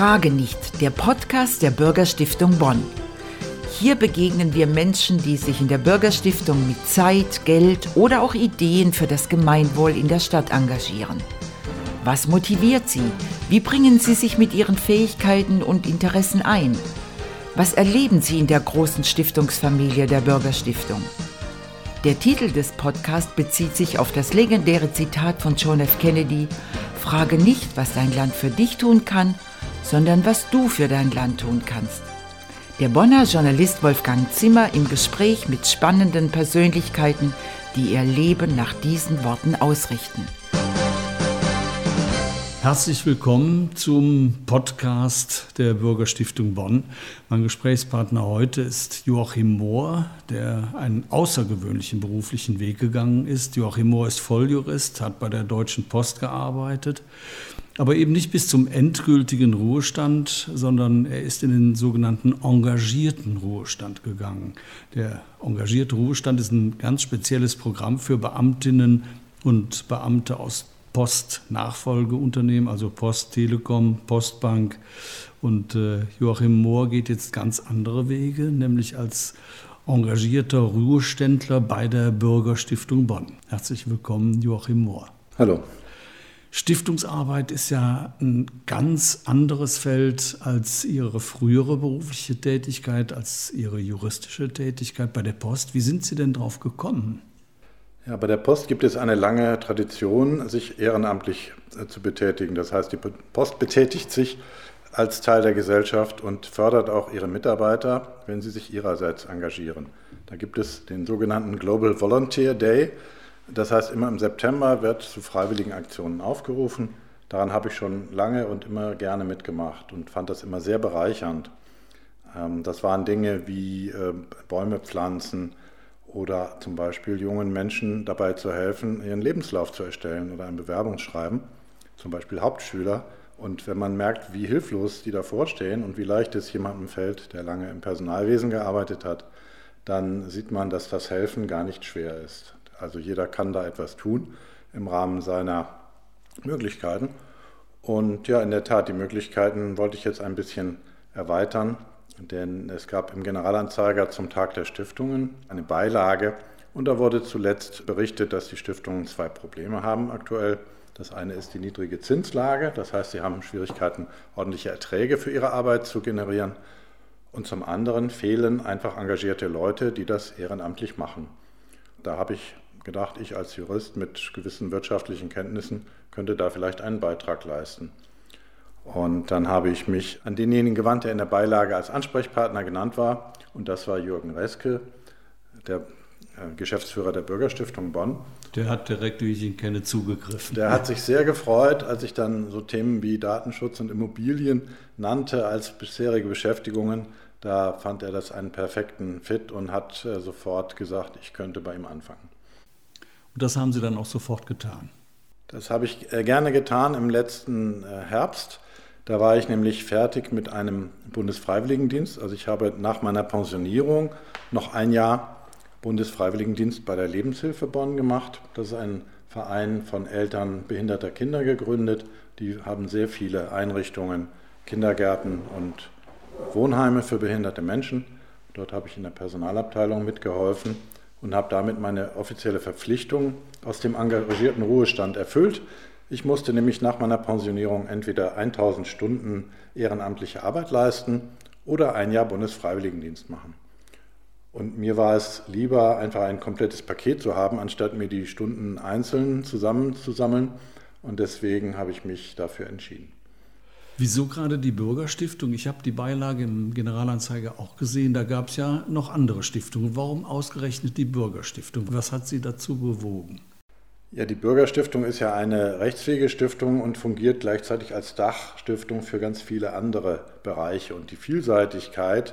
Frage nicht, der Podcast der Bürgerstiftung Bonn. Hier begegnen wir Menschen, die sich in der Bürgerstiftung mit Zeit, Geld oder auch Ideen für das Gemeinwohl in der Stadt engagieren. Was motiviert sie? Wie bringen sie sich mit ihren Fähigkeiten und Interessen ein? Was erleben sie in der großen Stiftungsfamilie der Bürgerstiftung? Der Titel des Podcasts bezieht sich auf das legendäre Zitat von John F. Kennedy, Frage nicht, was dein Land für dich tun kann, sondern was du für dein Land tun kannst. Der Bonner Journalist Wolfgang Zimmer im Gespräch mit spannenden Persönlichkeiten, die ihr Leben nach diesen Worten ausrichten. Herzlich willkommen zum Podcast der Bürgerstiftung Bonn. Mein Gesprächspartner heute ist Joachim Mohr, der einen außergewöhnlichen beruflichen Weg gegangen ist. Joachim Mohr ist Volljurist, hat bei der Deutschen Post gearbeitet, aber eben nicht bis zum endgültigen Ruhestand, sondern er ist in den sogenannten engagierten Ruhestand gegangen. Der engagierte Ruhestand ist ein ganz spezielles Programm für Beamtinnen und Beamte aus Post-Nachfolgeunternehmen, also Post Telekom, Postbank. Und äh, Joachim Mohr geht jetzt ganz andere Wege, nämlich als engagierter Ruheständler bei der Bürgerstiftung Bonn. Herzlich willkommen, Joachim Mohr. Hallo. Stiftungsarbeit ist ja ein ganz anderes Feld als Ihre frühere berufliche Tätigkeit, als Ihre juristische Tätigkeit bei der Post. Wie sind Sie denn drauf gekommen? Ja, bei der Post gibt es eine lange Tradition, sich ehrenamtlich äh, zu betätigen. Das heißt, die Post betätigt sich als Teil der Gesellschaft und fördert auch ihre Mitarbeiter, wenn sie sich ihrerseits engagieren. Da gibt es den sogenannten Global Volunteer Day. Das heißt, immer im September wird zu freiwilligen Aktionen aufgerufen. Daran habe ich schon lange und immer gerne mitgemacht und fand das immer sehr bereichernd. Ähm, das waren Dinge wie äh, Bäume pflanzen, oder zum Beispiel jungen Menschen dabei zu helfen, ihren Lebenslauf zu erstellen oder ein Bewerbungsschreiben, zum Beispiel Hauptschüler. Und wenn man merkt, wie hilflos die davor stehen und wie leicht es jemandem fällt, der lange im Personalwesen gearbeitet hat, dann sieht man, dass das Helfen gar nicht schwer ist. Also jeder kann da etwas tun im Rahmen seiner Möglichkeiten. Und ja, in der Tat, die Möglichkeiten wollte ich jetzt ein bisschen erweitern denn es gab im Generalanzeiger zum Tag der Stiftungen eine Beilage und da wurde zuletzt berichtet, dass die Stiftungen zwei Probleme haben aktuell. Das eine ist die niedrige Zinslage, das heißt, sie haben Schwierigkeiten, ordentliche Erträge für ihre Arbeit zu generieren. Und zum anderen fehlen einfach engagierte Leute, die das ehrenamtlich machen. Da habe ich gedacht, ich als Jurist mit gewissen wirtschaftlichen Kenntnissen könnte da vielleicht einen Beitrag leisten. Und dann habe ich mich an denjenigen gewandt, der in der Beilage als Ansprechpartner genannt war. Und das war Jürgen Reske, der äh, Geschäftsführer der Bürgerstiftung Bonn. Der hat direkt, wie ich ihn kenne, zugegriffen. Der hat sich sehr gefreut, als ich dann so Themen wie Datenschutz und Immobilien nannte als bisherige Beschäftigungen. Da fand er das einen perfekten Fit und hat äh, sofort gesagt, ich könnte bei ihm anfangen. Und das haben Sie dann auch sofort getan? Das habe ich äh, gerne getan im letzten Herbst. Da war ich nämlich fertig mit einem Bundesfreiwilligendienst. Also ich habe nach meiner Pensionierung noch ein Jahr Bundesfreiwilligendienst bei der Lebenshilfe Bonn gemacht. Das ist ein Verein von Eltern behinderter Kinder gegründet. Die haben sehr viele Einrichtungen, Kindergärten und Wohnheime für behinderte Menschen. Dort habe ich in der Personalabteilung mitgeholfen und habe damit meine offizielle Verpflichtung aus dem engagierten Ruhestand erfüllt. Ich musste nämlich nach meiner Pensionierung entweder 1000 Stunden ehrenamtliche Arbeit leisten oder ein Jahr Bundesfreiwilligendienst machen. Und mir war es lieber, einfach ein komplettes Paket zu haben, anstatt mir die Stunden einzeln zusammenzusammeln. Und deswegen habe ich mich dafür entschieden. Wieso gerade die Bürgerstiftung? Ich habe die Beilage im Generalanzeiger auch gesehen. Da gab es ja noch andere Stiftungen. Warum ausgerechnet die Bürgerstiftung? Was hat Sie dazu bewogen? Ja, die Bürgerstiftung ist ja eine rechtsfähige Stiftung und fungiert gleichzeitig als Dachstiftung für ganz viele andere Bereiche. Und die Vielseitigkeit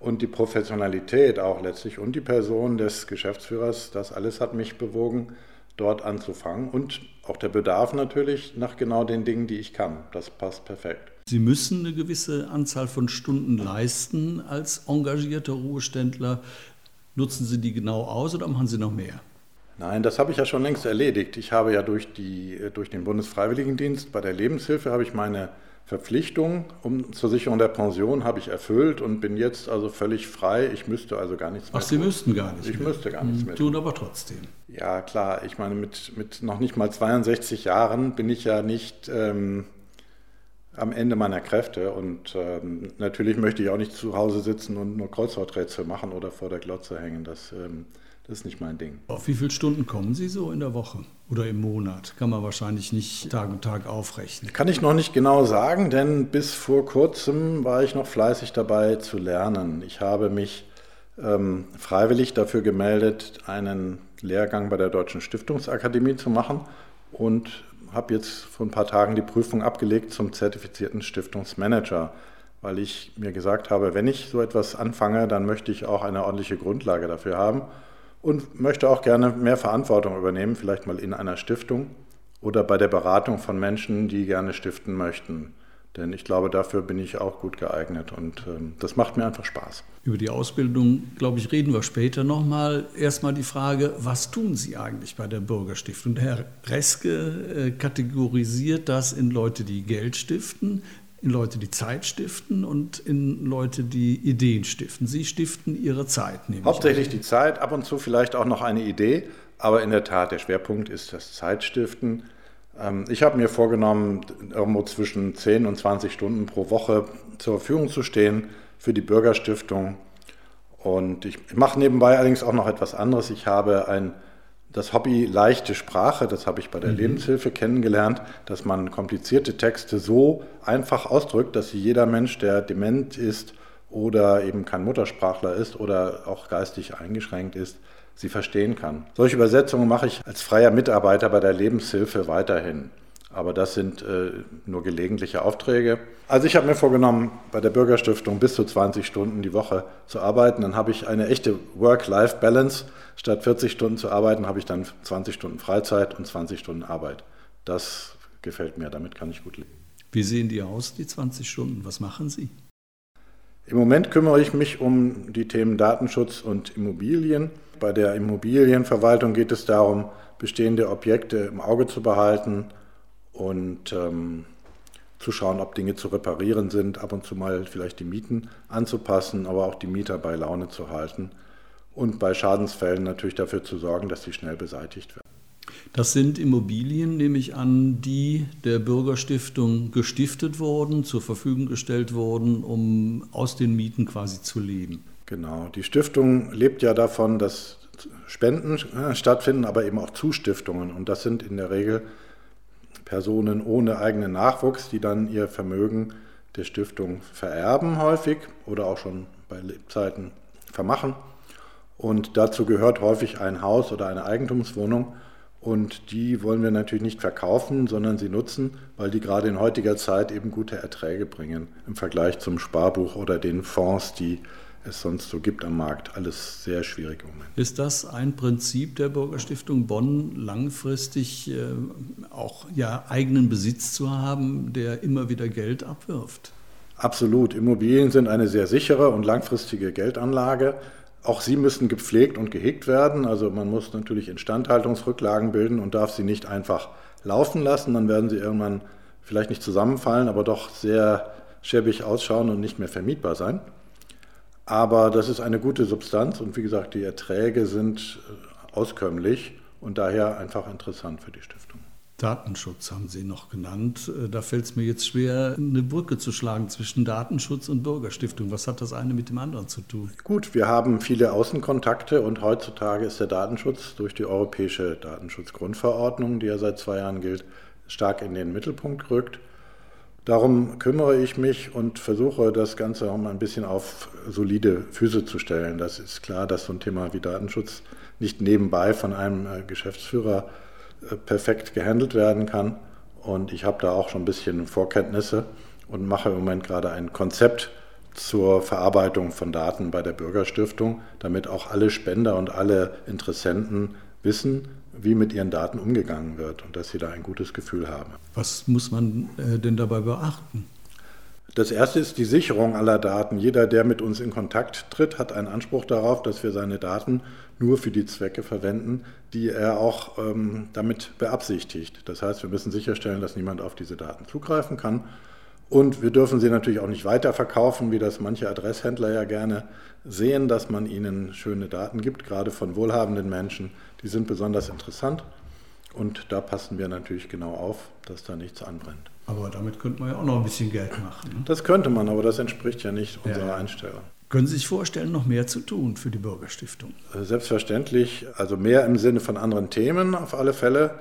und die Professionalität auch letztlich und die Person des Geschäftsführers, das alles hat mich bewogen, dort anzufangen. Und auch der Bedarf natürlich nach genau den Dingen, die ich kann. Das passt perfekt. Sie müssen eine gewisse Anzahl von Stunden leisten als engagierter Ruheständler. Nutzen Sie die genau aus oder machen Sie noch mehr? Nein, das habe ich ja schon längst erledigt. Ich habe ja durch, die, durch den Bundesfreiwilligendienst bei der Lebenshilfe habe ich meine Verpflichtung um, zur Sicherung der Pension habe ich erfüllt und bin jetzt also völlig frei. Ich müsste also gar nichts mehr Ach, Sie tun. müssten gar nichts Ich mehr. müsste gar nichts hm, mehr tun. Tun aber trotzdem. Ja, klar. Ich meine, mit, mit noch nicht mal 62 Jahren bin ich ja nicht ähm, am Ende meiner Kräfte und ähm, natürlich möchte ich auch nicht zu Hause sitzen und nur Kreuzworträtsel machen oder vor der Glotze hängen. Das ähm, das ist nicht mein Ding. Auf wie viele Stunden kommen Sie so in der Woche oder im Monat? Kann man wahrscheinlich nicht Tag und Tag aufrechnen. Kann ich noch nicht genau sagen, denn bis vor kurzem war ich noch fleißig dabei zu lernen. Ich habe mich ähm, freiwillig dafür gemeldet, einen Lehrgang bei der Deutschen Stiftungsakademie zu machen und habe jetzt vor ein paar Tagen die Prüfung abgelegt zum zertifizierten Stiftungsmanager, weil ich mir gesagt habe, wenn ich so etwas anfange, dann möchte ich auch eine ordentliche Grundlage dafür haben und möchte auch gerne mehr Verantwortung übernehmen, vielleicht mal in einer Stiftung oder bei der Beratung von Menschen, die gerne stiften möchten. Denn ich glaube, dafür bin ich auch gut geeignet und ähm, das macht mir einfach Spaß. Über die Ausbildung, glaube ich, reden wir später nochmal. Erstmal die Frage, was tun Sie eigentlich bei der Bürgerstiftung? Herr Reske äh, kategorisiert das in Leute, die Geld stiften, in Leute, die Zeit stiften und in Leute, die Ideen stiften. Sie stiften ihre Zeit. Hauptsächlich die Zeit, ab und zu vielleicht auch noch eine Idee, aber in der Tat, der Schwerpunkt ist das Zeitstiften. Ähm, ich habe mir vorgenommen, irgendwo zwischen 10 und 20 Stunden pro Woche zur Verfügung zu stehen für die Bürgerstiftung. Und ich mache nebenbei allerdings auch noch etwas anderes. Ich habe ein das Hobby leichte Sprache, das habe ich bei der mhm. Lebenshilfe kennengelernt, dass man komplizierte Texte so einfach ausdrückt, dass sie jeder Mensch, der dement ist oder eben kein Muttersprachler ist oder auch geistig eingeschränkt ist, sie verstehen kann. Solche Übersetzungen mache ich als freier Mitarbeiter bei der Lebenshilfe weiterhin. Aber das sind äh, nur gelegentliche Aufträge. Also ich habe mir vorgenommen, bei der Bürgerstiftung bis zu 20 Stunden die Woche zu arbeiten. Dann habe ich eine echte Work-Life-Balance. Statt 40 Stunden zu arbeiten, habe ich dann 20 Stunden Freizeit und 20 Stunden Arbeit. Das gefällt mir, damit kann ich gut leben. Wie sehen die aus, die 20 Stunden? Was machen Sie? Im Moment kümmere ich mich um die Themen Datenschutz und Immobilien. Bei der Immobilienverwaltung geht es darum, bestehende Objekte im Auge zu behalten, und ähm, zu schauen, ob Dinge zu reparieren sind, ab und zu mal vielleicht die Mieten anzupassen, aber auch die Mieter bei Laune zu halten und bei Schadensfällen natürlich dafür zu sorgen, dass sie schnell beseitigt werden. Das sind Immobilien, nehme ich an, die der Bürgerstiftung gestiftet wurden, zur Verfügung gestellt wurden, um aus den Mieten quasi zu leben. Genau, die Stiftung lebt ja davon, dass Spenden äh, stattfinden, aber eben auch Zustiftungen. Und das sind in der Regel Personen ohne eigenen Nachwuchs, die dann ihr Vermögen der Stiftung vererben häufig oder auch schon bei Lebzeiten vermachen. Und dazu gehört häufig ein Haus oder eine Eigentumswohnung. Und die wollen wir natürlich nicht verkaufen, sondern sie nutzen, weil die gerade in heutiger Zeit eben gute Erträge bringen im Vergleich zum Sparbuch oder den Fonds, die es sonst so gibt am Markt. Alles sehr schwierig im Moment. Ist das ein Prinzip der Bürgerstiftung Bonn, langfristig äh, auch ja, eigenen Besitz zu haben, der immer wieder Geld abwirft? Absolut. Immobilien sind eine sehr sichere und langfristige Geldanlage. Auch sie müssen gepflegt und gehegt werden. Also man muss natürlich Instandhaltungsrücklagen bilden und darf sie nicht einfach laufen lassen. Dann werden sie irgendwann vielleicht nicht zusammenfallen, aber doch sehr schäbig ausschauen und nicht mehr vermietbar sein. Aber das ist eine gute Substanz und wie gesagt, die Erträge sind äh, auskömmlich und daher einfach interessant für die Stiftung. Datenschutz haben Sie noch genannt. Äh, da fällt es mir jetzt schwer, eine Brücke zu schlagen zwischen Datenschutz und Bürgerstiftung. Was hat das eine mit dem anderen zu tun? Gut, wir haben viele Außenkontakte und heutzutage ist der Datenschutz durch die europäische Datenschutzgrundverordnung, die ja seit zwei Jahren gilt, stark in den Mittelpunkt gerückt. Darum kümmere ich mich und versuche das Ganze auch mal ein bisschen auf solide Füße zu stellen. Das ist klar, dass so ein Thema wie Datenschutz nicht nebenbei von einem äh, Geschäftsführer äh, perfekt gehandelt werden kann. Und ich habe da auch schon ein bisschen Vorkenntnisse und mache im Moment gerade ein Konzept zur Verarbeitung von Daten bei der Bürgerstiftung, damit auch alle Spender und alle Interessenten wissen, wie mit ihren Daten umgegangen wird und dass sie da ein gutes Gefühl haben. Was muss man äh, denn dabei beachten? Das erste ist die Sicherung aller Daten. Jeder, der mit uns in Kontakt tritt, hat einen Anspruch darauf, dass wir seine Daten nur für die Zwecke verwenden, die er auch ähm, damit beabsichtigt. Das heißt, wir müssen sicherstellen, dass niemand auf diese Daten zugreifen kann. Und wir dürfen sie natürlich auch nicht weiterverkaufen, wie das manche Adresshändler ja gerne sehen, dass man ihnen schöne Daten gibt, gerade von wohlhabenden Menschen. Die sind besonders interessant. Und da passen wir natürlich genau auf, dass da nichts anbrennt. Aber damit könnte man ja auch noch ein bisschen Geld machen. Ne? Das könnte man, aber das entspricht ja nicht unserer ja. Einstellung. Können Sie sich vorstellen, noch mehr zu tun für die Bürgerstiftung? Äh, selbstverständlich, also mehr im Sinne von anderen Themen auf alle Fälle.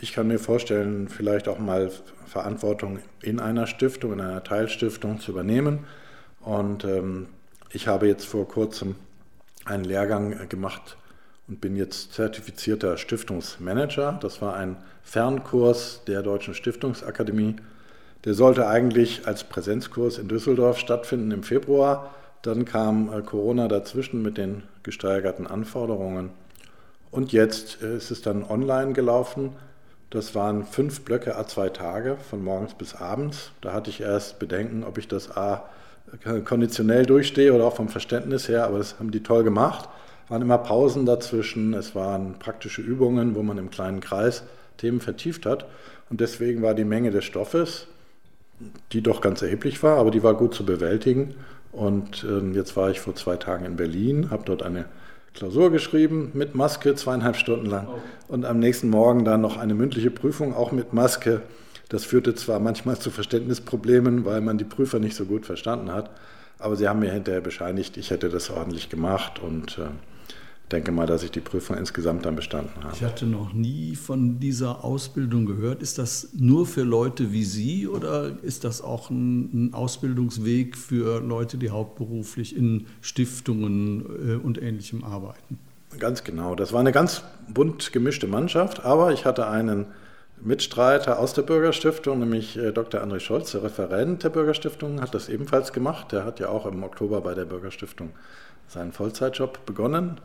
Ich kann mir vorstellen, vielleicht auch mal Verantwortung in einer Stiftung, in einer Teilstiftung zu übernehmen. Und ähm, ich habe jetzt vor kurzem einen Lehrgang gemacht und bin jetzt zertifizierter Stiftungsmanager. Das war ein Fernkurs der Deutschen Stiftungsakademie. Der sollte eigentlich als Präsenzkurs in Düsseldorf stattfinden im Februar. Dann kam äh, Corona dazwischen mit den gesteigerten Anforderungen. Und jetzt äh, ist es dann online gelaufen. Das waren fünf Blöcke a zwei Tage, von morgens bis abends. Da hatte ich erst Bedenken, ob ich das a konditionell durchstehe oder auch vom Verständnis her, aber das haben die toll gemacht waren immer Pausen dazwischen, es waren praktische Übungen, wo man im kleinen Kreis Themen vertieft hat. Und deswegen war die Menge des Stoffes, die doch ganz erheblich war, aber die war gut zu bewältigen. Und äh, jetzt war ich vor zwei Tagen in Berlin, habe dort eine Klausur geschrieben mit Maske, zweieinhalb Stunden lang. Oh. Und am nächsten Morgen dann noch eine mündliche Prüfung, auch mit Maske. Das führte zwar manchmal zu Verständnisproblemen, weil man die Prüfer nicht so gut verstanden hat, aber sie haben mir hinterher bescheinigt, ich hätte das ordentlich gemacht und äh, denke mal, dass ich die Prüfung insgesamt dann bestanden habe. Ich hatte noch nie von dieser Ausbildung gehört. Ist das nur für Leute wie Sie oder ist das auch ein, Ausbildungsweg für Leute, die hauptberuflich in Stiftungen äh, und Ähnlichem arbeiten? Ganz genau. Das war eine ganz bunt gemischte Mannschaft, aber ich hatte einen Mitstreiter aus der Bürgerstiftung, nämlich äh, Dr. André Scholz, der Referent der Bürgerstiftung, hat das ebenfalls gemacht. Der hat ja auch im Oktober bei der Bürgerstiftung seinen Vollzeitjob begonnen.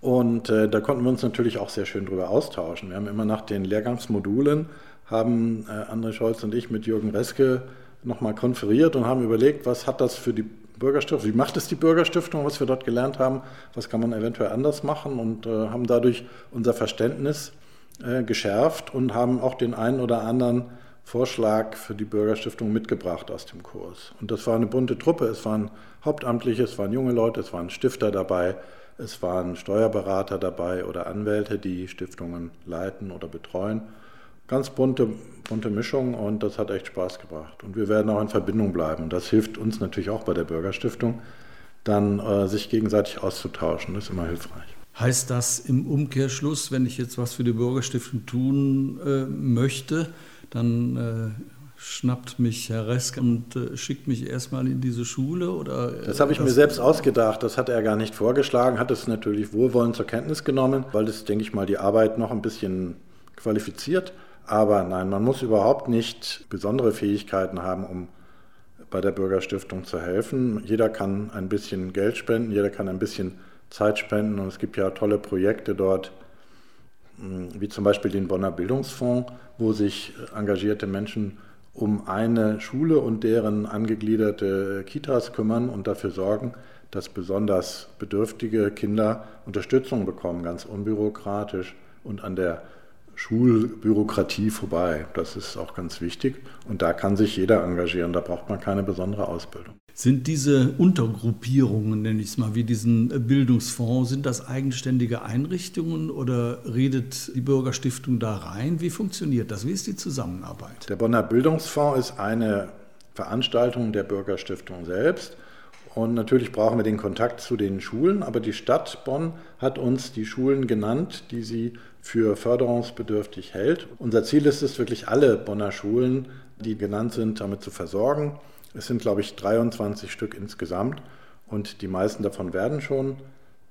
Und äh, da konnten wir uns natürlich auch sehr schön drüber austauschen. Wir haben immer nach den Lehrgangsmodulen, haben äh, André Scholz und ich mit Jürgen Reske nochmal konferiert und haben überlegt, was hat das für die Bürgerstiftung, wie macht es die Bürgerstiftung, was wir dort gelernt haben, was kann man eventuell anders machen und äh, haben dadurch unser Verständnis äh, geschärft und haben auch den einen oder anderen Vorschlag für die Bürgerstiftung mitgebracht aus dem Kurs. Und das war eine bunte Truppe, es waren Hauptamtliche, es waren junge Leute, es waren Stifter dabei, es waren Steuerberater dabei oder Anwälte, die Stiftungen leiten oder betreuen. Ganz bunte, bunte Mischung und das hat echt Spaß gebracht. Und wir werden auch in Verbindung bleiben. Und das hilft uns natürlich auch bei der Bürgerstiftung, dann äh, sich gegenseitig auszutauschen. Das ist immer hilfreich. Heißt das im Umkehrschluss, wenn ich jetzt was für die Bürgerstiftung tun äh, möchte, dann äh, schnappt mich Herr Resk und äh, schickt mich erstmal in diese Schule? Oder, äh, das habe ich das mir selbst ausgedacht. Das hat er gar nicht vorgeschlagen, hat es natürlich wohlwollend zur Kenntnis genommen, weil das, denke ich mal, die Arbeit noch ein bisschen qualifiziert. Aber nein, man muss überhaupt nicht besondere Fähigkeiten haben, um bei der Bürgerstiftung zu helfen. Jeder kann ein bisschen Geld spenden, jeder kann ein bisschen Zeit spenden und es gibt ja tolle Projekte dort, wie zum Beispiel den Bonner Bildungsfonds, wo sich engagierte Menschen um eine Schule und deren angegliederte Kitas kümmern und dafür sorgen, dass besonders bedürftige Kinder Unterstützung bekommen, ganz unbürokratisch und an der Schulbürokratie vorbei. Das ist auch ganz wichtig und da kann sich jeder engagieren, da braucht man keine besondere Ausbildung. Sind diese Untergruppierungen, nenne ich es mal, wie diesen Bildungsfonds, sind das eigenständige Einrichtungen oder redet die Bürgerstiftung da rein? Wie funktioniert das? Wie ist die Zusammenarbeit? Der Bonner Bildungsfonds ist eine Veranstaltung der Bürgerstiftung selbst. Und natürlich brauchen wir den Kontakt zu den Schulen, aber die Stadt Bonn hat uns die Schulen genannt, die sie für förderungsbedürftig hält. Unser Ziel ist es, wirklich alle Bonner Schulen, die genannt sind, damit zu versorgen. Es sind, glaube ich, 23 Stück insgesamt und die meisten davon werden schon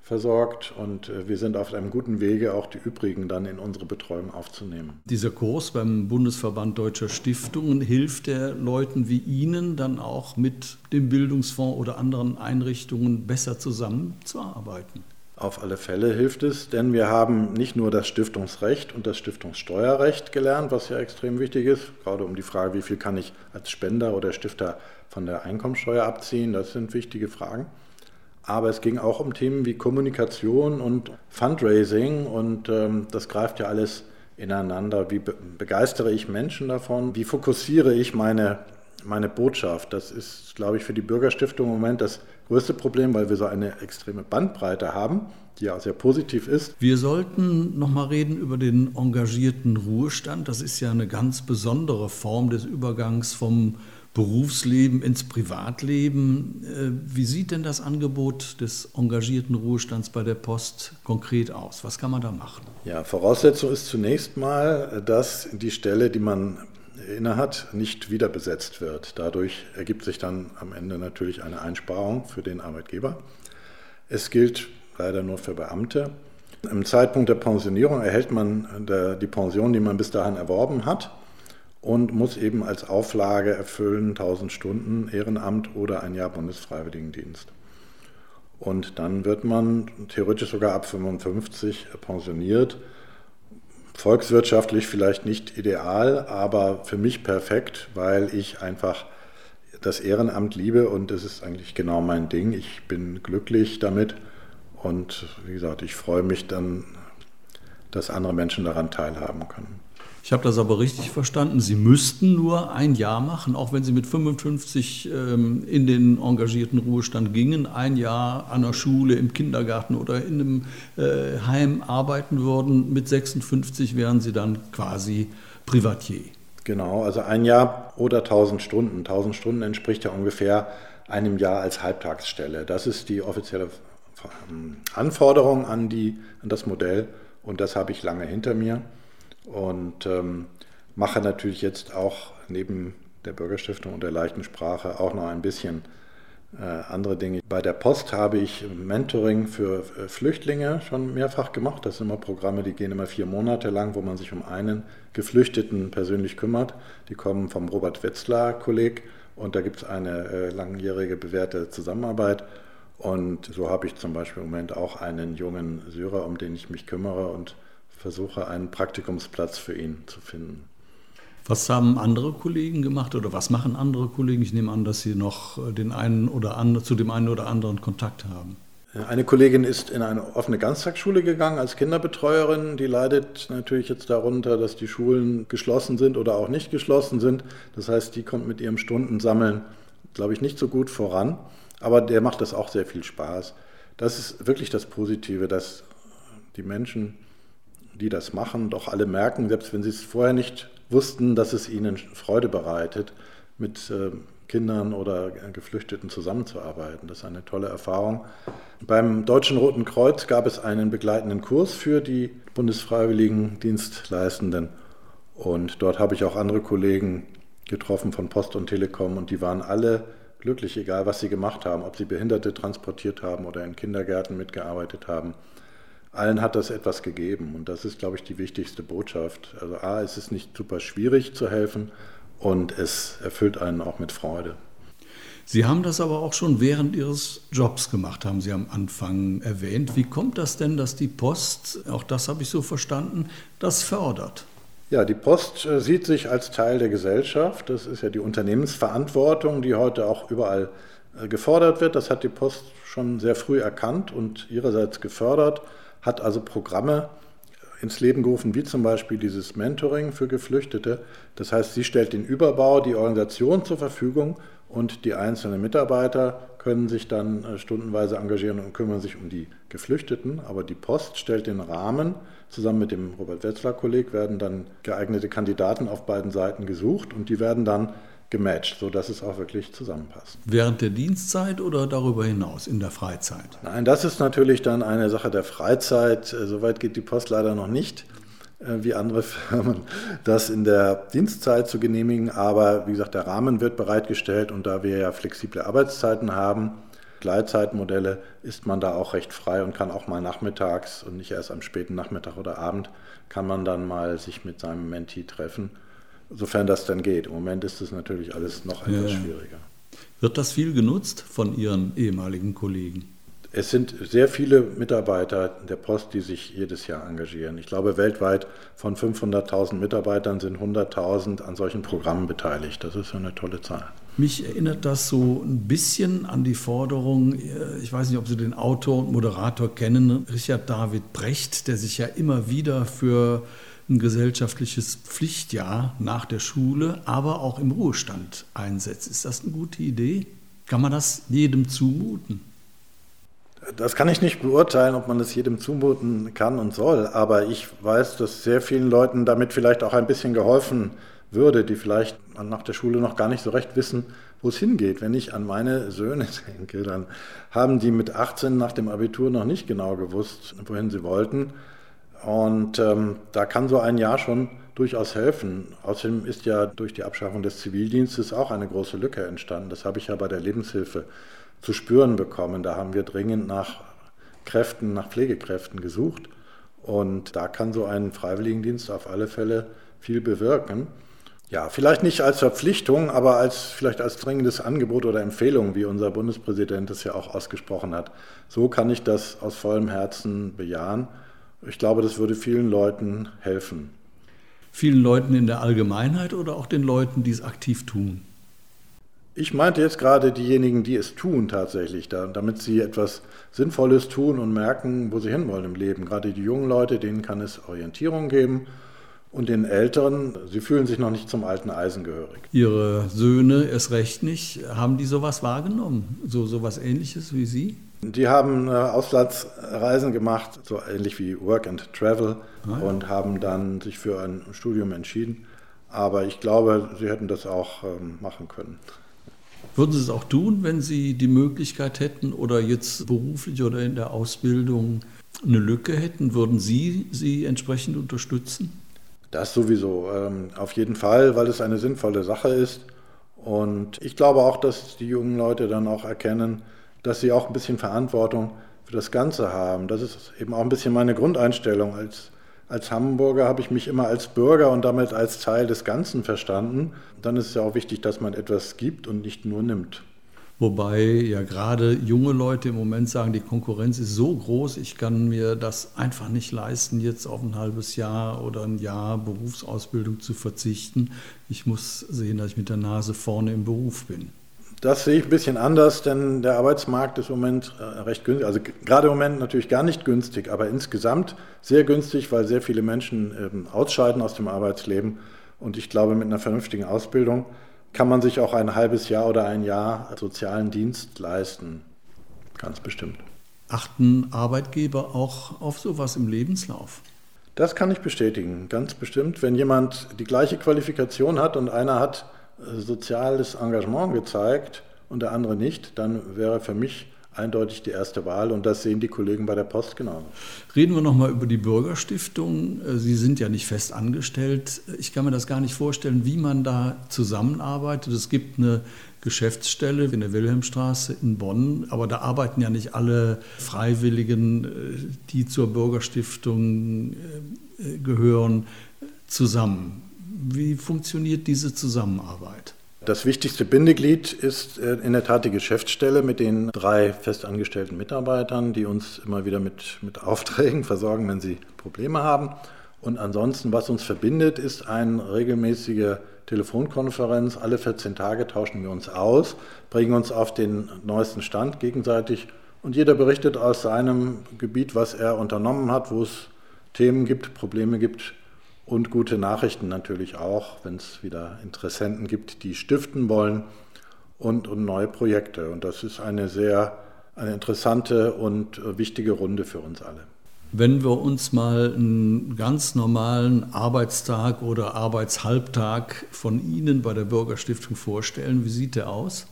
versorgt und äh, wir sind auf einem guten Wege, auch die übrigen dann in unsere Betreuung aufzunehmen. Dieser Kurs beim Bundesverband Deutscher Stiftungen hilft der Leuten wie Ihnen dann auch mit dem Bildungsfonds oder anderen Einrichtungen besser zusammenzuarbeiten? Auf alle Fälle hilft es, denn wir haben nicht nur das Stiftungsrecht und das Stiftungssteuerrecht gelernt, was ja extrem wichtig ist, gerade um die Frage, wie viel kann ich als Spender oder Stifter von der Einkommensteuer abziehen, das sind wichtige Fragen. Aber es ging auch um Themen wie Kommunikation und Fundraising und ähm, das greift ja alles ineinander. Wie be begeistere ich Menschen davon? Wie fokussiere ich meine meine Botschaft. Das ist, glaube ich, für die Bürgerstiftung im Moment das größte Problem, weil wir so eine extreme Bandbreite haben, die ja sehr positiv ist. Wir sollten noch mal reden über den engagierten Ruhestand. Das ist ja eine ganz besondere Form des Übergangs vom Berufsleben ins Privatleben. Äh, wie sieht denn das Angebot des engagierten Ruhestands bei der Post konkret aus? Was kann man da machen? Ja, Voraussetzung ist zunächst mal, dass die Stelle, die man innehat, nicht wieder besetzt wird. Dadurch ergibt sich dann am Ende natürlich eine Einsparung für den Arbeitgeber. Es gilt leider nur für Beamte. Im Zeitpunkt der Pensionierung erhält man die Pension, die man bis dahin erworben hat und muss eben als Auflage erfüllen 1000 Stunden Ehrenamt oder ein Jahr Bundesfreiwilligendienst. Und dann wird man theoretisch sogar ab 55 pensioniert volkswirtschaftlich vielleicht nicht ideal, aber für mich perfekt, weil ich einfach das Ehrenamt liebe und es ist eigentlich genau mein Ding. Ich bin glücklich damit und wie gesagt, ich freue mich dann, dass andere Menschen daran teilhaben können. Ich habe das aber richtig verstanden. Sie müssten nur ein Jahr machen, auch wenn Sie mit 55 ähm, in den engagierten Ruhestand gingen, ein Jahr an der Schule, im Kindergarten oder in einem äh, Heim arbeiten würden. Mit 56 wären Sie dann quasi Privatier. Genau, also ein Jahr oder 1000 Stunden. 1000 Stunden entspricht ja ungefähr einem Jahr als Halbtagsstelle. Das ist die offizielle ähm, Anforderung an, die, an das Modell und das habe ich lange hinter mir und ähm, mache natürlich jetzt auch neben der Bürgerstiftung und der leichten Sprache auch noch ein bisschen äh, andere Dinge. Bei der Post habe ich Mentoring für äh, Flüchtlinge schon mehrfach gemacht. Das sind immer Programme, die gehen immer vier Monate lang, wo man sich um einen Geflüchteten persönlich kümmert. Die kommen vom Robert Wetzlar Kolleg und da gibt es eine äh, langjährige bewährte Zusammenarbeit. Und so habe ich zum Beispiel im Moment auch einen jungen Syrer, um den ich mich kümmere und versuche, einen Praktikumsplatz für ihn zu finden. Was haben andere Kollegen gemacht oder was machen andere Kollegen? Ich nehme an, dass Sie noch äh, den einen oder andre, zu dem einen oder anderen Kontakt haben. Eine Kollegin ist in eine offene Ganztagsschule gegangen als Kinderbetreuerin. Die leidet natürlich jetzt darunter, dass die Schulen geschlossen sind oder auch nicht geschlossen sind. Das heißt, die kommt mit ihrem Stundensammeln, glaube ich, nicht so gut voran. Aber der macht das auch sehr viel Spaß. Das ist wirklich das Positive, dass die Menschen die das machen, doch alle merken, selbst wenn sie es vorher nicht wussten, dass es ihnen Freude bereitet, mit äh, Kindern oder Geflüchteten zusammenzuarbeiten. Das ist eine tolle Erfahrung. Beim Deutschen Roten Kreuz gab es einen begleitenden Kurs für die Bundesfreiwilligendienstleistenden. Und dort habe ich auch andere Kollegen getroffen von Post und Telekom und die waren alle glücklich, egal was sie gemacht haben, ob sie Behinderte transportiert haben oder in Kindergärten mitgearbeitet haben allen hat das etwas gegeben. Und das ist, glaube ich, die wichtigste Botschaft. Also A, es ist nicht super schwierig zu helfen und es erfüllt einen auch mit Freude. Sie haben das aber auch schon während Ihres Jobs gemacht, haben Sie am Anfang erwähnt. Wie kommt das denn, dass die Post, auch das habe ich so verstanden, das fördert? Ja, die Post äh, sieht sich als Teil der Gesellschaft. Das ist ja die Unternehmensverantwortung, die heute auch überall äh, gefordert wird. Das hat die Post schon sehr früh erkannt und ihrerseits gefördert hat also Programme ins Leben gerufen, wie zum Beispiel dieses Mentoring für Geflüchtete. Das heißt, sie stellt den Überbau, die Organisation zur Verfügung und die einzelnen Mitarbeiter können sich dann äh, stundenweise engagieren und kümmern sich um die Geflüchteten. Aber die Post stellt den Rahmen. Zusammen mit dem Robert Wetzler-Kolleg werden dann geeignete Kandidaten auf beiden Seiten gesucht und die werden dann gematcht, sodass es auch wirklich zusammenpasst. Während der Dienstzeit oder darüber hinaus in der Freizeit? Nein, das ist natürlich dann eine Sache der Freizeit. Äh, soweit geht die Post leider noch nicht, äh, wie andere Firmen, das in der Dienstzeit zu genehmigen. Aber wie gesagt, der Rahmen wird bereitgestellt und da wir ja flexible Arbeitszeiten haben, Gleitzeitmodelle, ist man da auch recht frei und kann auch mal nachmittags und nicht erst am späten Nachmittag oder Abend, kann man dann mal sich mit seinem Menti treffen sofern das dann geht. Im Moment ist es natürlich alles noch etwas ja. schwieriger. Wird das viel genutzt von Ihren ehemaligen Kollegen? Es sind sehr viele Mitarbeiter der Post, die sich jedes Jahr engagieren. Ich glaube, weltweit von 500.000 Mitarbeitern sind 100.000 an solchen Programmen beteiligt. Das ist eine tolle Zahl. Mich erinnert das so ein bisschen an die Forderung, äh, ich weiß nicht, ob Sie den Autor und Moderator kennen, Richard David Brecht, der sich ja immer wieder für ein gesellschaftliches Pflichtjahr nach der Schule, aber auch im Ruhestand einsetzt. Ist das eine gute Idee? Kann man das jedem zumuten? Das kann ich nicht beurteilen, ob man es jedem zumuten kann und soll, aber ich weiß, dass sehr vielen Leuten damit vielleicht auch ein bisschen geholfen würde, die vielleicht nach der Schule noch gar nicht so recht wissen, wo es hingeht. Wenn ich an meine Söhne denke, dann haben die mit 18 nach dem Abitur noch nicht genau gewusst, wohin sie wollten. Und ähm, da kann so ein Jahr schon durchaus helfen. Außerdem ist ja durch die Abschaffung des Zivildienstes auch eine große Lücke entstanden. Das habe ich ja bei der Lebenshilfe zu spüren bekommen. Da haben wir dringend nach Kräften, nach Pflegekräften gesucht. Und da kann so ein Freiwilligendienst auf alle Fälle viel bewirken. Ja, vielleicht nicht als Verpflichtung, aber als, vielleicht als dringendes Angebot oder Empfehlung, wie unser Bundespräsident es ja auch ausgesprochen hat. So kann ich das aus vollem Herzen bejahen. Ich glaube, das würde vielen Leuten helfen. Vielen Leuten in der Allgemeinheit oder auch den Leuten, die es aktiv tun? Ich meinte jetzt gerade diejenigen, die es tun tatsächlich, damit sie etwas Sinnvolles tun und merken, wo sie hinwollen im Leben. Gerade die jungen Leute, denen kann es Orientierung geben und den Älteren, sie fühlen sich noch nicht zum alten Eisen gehörig. Ihre Söhne erst recht nicht. Haben die sowas wahrgenommen? So sowas ähnliches wie Sie? Die haben äh, Auslandsreisen gemacht, so ähnlich wie Work and Travel ah, ja. und haben dann sich für ein Studium entschieden. Aber ich glaube, sie hätten das auch ähm, machen können. Würden Sie es auch tun, wenn Sie die Möglichkeit hätten oder jetzt beruflich oder in der Ausbildung eine Lücke hätten? Würden Sie sie entsprechend unterstützen? Das sowieso, ähm, auf jeden Fall, weil es eine sinnvolle Sache ist. Und ich glaube auch, dass die jungen Leute dann auch erkennen, dass sie auch ein bisschen Verantwortung für das Ganze haben. Das ist eben auch ein bisschen meine Grundeinstellung. Als, als Hamburger habe ich mich immer als Bürger und damit als Teil des Ganzen verstanden. Dann ist es ja auch wichtig, dass man etwas gibt und nicht nur nimmt. Wobei ja gerade junge Leute im Moment sagen, die Konkurrenz ist so groß, ich kann mir das einfach nicht leisten, jetzt auf ein halbes Jahr oder ein Jahr Berufsausbildung zu verzichten. Ich muss sehen, dass ich mit der Nase vorne im Beruf bin. Das sehe ich ein bisschen anders, denn der Arbeitsmarkt ist im Moment äh, recht günstig. Also gerade im Moment natürlich gar nicht günstig, aber insgesamt sehr günstig, weil sehr viele Menschen ähm, ausscheiden aus dem Arbeitsleben. Und ich glaube, mit einer vernünftigen Ausbildung kann man sich auch ein halbes Jahr oder ein Jahr sozialen Dienst leisten. Ganz bestimmt. Achten Arbeitgeber auch auf sowas im Lebenslauf? Das kann ich bestätigen, ganz bestimmt. Wenn jemand die gleiche Qualifikation hat und einer hat soziales Engagement gezeigt und der andere nicht, dann wäre für mich eindeutig die erste Wahl und das sehen die Kollegen bei der Post genauso. Reden wir nochmal über die Bürgerstiftung. Sie sind ja nicht fest angestellt. Ich kann mir das gar nicht vorstellen, wie man da zusammenarbeitet. Es gibt eine Geschäftsstelle in der Wilhelmstraße in Bonn, aber da arbeiten ja nicht alle Freiwilligen, äh, die zur Bürgerstiftung äh, gehören, zusammen. Wie funktioniert diese Zusammenarbeit? Das wichtigste Bindeglied ist äh, in der Tat die Geschäftsstelle mit den drei festangestellten Mitarbeitern, die uns immer wieder mit, mit Aufträgen versorgen, wenn sie Probleme haben. Und ansonsten, was uns verbindet, ist eine regelmäßige Telefonkonferenz. Alle 14 Tage tauschen wir uns aus, bringen uns auf den neuesten Stand gegenseitig und jeder berichtet aus seinem Gebiet, was er unternommen hat, wo es Themen gibt, Probleme gibt, und gute Nachrichten natürlich auch, wenn es wieder Interessenten gibt, die stiften wollen und, und neue Projekte. Und das ist eine sehr eine interessante und wichtige Runde für uns alle. Wenn wir uns mal einen ganz normalen Arbeitstag oder Arbeitshalbtag von Ihnen bei der Bürgerstiftung vorstellen, wie sieht der aus?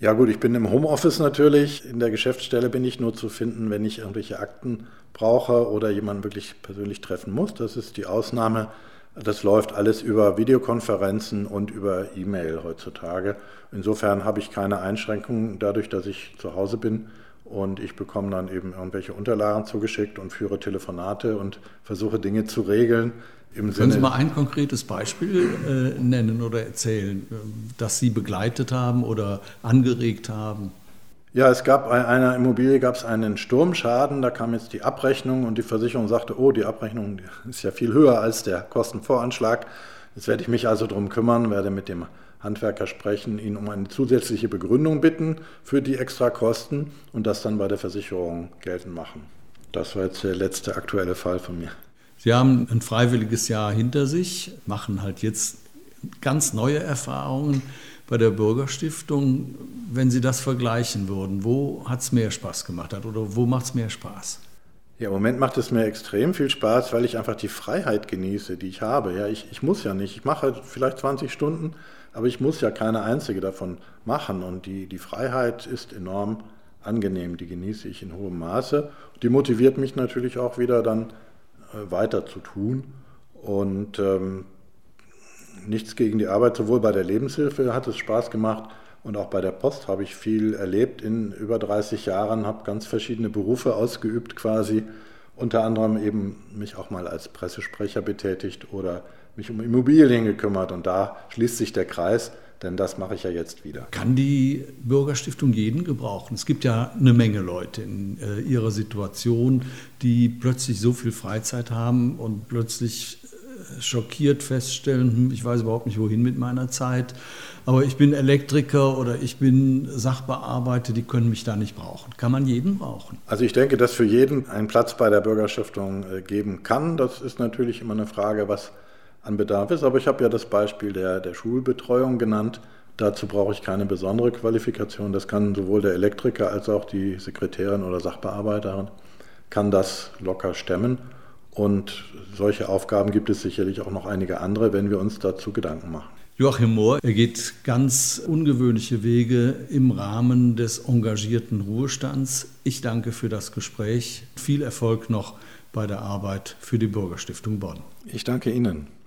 Ja gut, ich bin im Homeoffice natürlich. In der Geschäftsstelle bin ich nur zu finden, wenn ich irgendwelche Akten brauche oder jemanden wirklich persönlich treffen muss. Das ist die Ausnahme. Das läuft alles über Videokonferenzen und über E-Mail heutzutage. Insofern habe ich keine Einschränkungen dadurch, dass ich zu Hause bin und ich bekomme dann eben irgendwelche Unterlagen zugeschickt und führe Telefonate und versuche Dinge zu regeln. Im Können Sie mal ein konkretes Beispiel äh, nennen oder erzählen, äh, das Sie begleitet haben oder angeregt haben? Ja, es gab bei einer Immobilie gab es einen Sturmschaden, da kam jetzt die Abrechnung und die Versicherung sagte, oh, die Abrechnung ist ja viel höher als der Kostenvoranschlag. Jetzt werde ich mich also darum kümmern, werde mit dem Handwerker sprechen, ihn um eine zusätzliche Begründung bitten für die Extrakosten und das dann bei der Versicherung geltend machen. Das war jetzt der letzte aktuelle Fall von mir. Sie haben ein freiwilliges Jahr hinter sich, machen halt jetzt ganz neue Erfahrungen bei der Bürgerstiftung. Wenn Sie das vergleichen würden, wo hat es mehr Spaß gemacht hat oder wo macht es mehr Spaß? Ja, im Moment macht es mir extrem viel Spaß, weil ich einfach die Freiheit genieße, die ich habe. Ja, ich, ich muss ja nicht, ich mache vielleicht 20 Stunden, aber ich muss ja keine einzige davon machen. Und die, die Freiheit ist enorm angenehm, die genieße ich in hohem Maße. Die motiviert mich natürlich auch wieder dann äh, weiter zu tun. Und ähm, nichts gegen die Arbeit, sowohl bei der Lebenshilfe hat es Spaß gemacht und auch bei der Post habe ich viel erlebt in über 30 Jahren, habe ganz verschiedene Berufe ausgeübt quasi, unter anderem eben mich auch mal als Pressesprecher betätigt oder mich um Immobilien gekümmert und da schließt sich der Kreis, denn das mache ich ja jetzt wieder. Kann die Bürgerstiftung jeden gebrauchen? Es gibt ja eine Menge Leute in äh, ihrer Situation, die plötzlich so viel Freizeit haben und plötzlich schockiert feststellen, hm, ich weiß überhaupt nicht, wohin mit meiner Zeit, aber ich bin Elektriker oder ich bin Sachbearbeiter, die können mich da nicht brauchen. Kann man jeden brauchen? Also ich denke, dass für jeden ein Platz bei der Bürgerstiftung äh, geben kann. Das ist natürlich immer eine Frage, was an Bedarf ist, aber ich habe ja das Beispiel der, der Schulbetreuung genannt. Dazu brauche ich keine besondere Qualifikation. Das kann sowohl der Elektriker als auch die Sekretärin oder Sachbearbeiterin kann das locker stemmen. Und solche Aufgaben gibt es sicherlich auch noch einige andere, wenn wir uns dazu Gedanken machen. Joachim Mohr, er geht ganz ungewöhnliche Wege im Rahmen des engagierten Ruhestands. Ich danke für das Gespräch. Viel Erfolg noch bei der Arbeit für die Bürgerstiftung Bonn. Ich danke Ihnen.